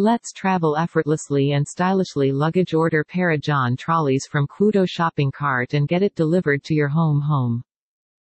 Let's travel effortlessly and stylishly luggage order Para-John trolleys from Quoodo shopping cart and get it delivered to your home home.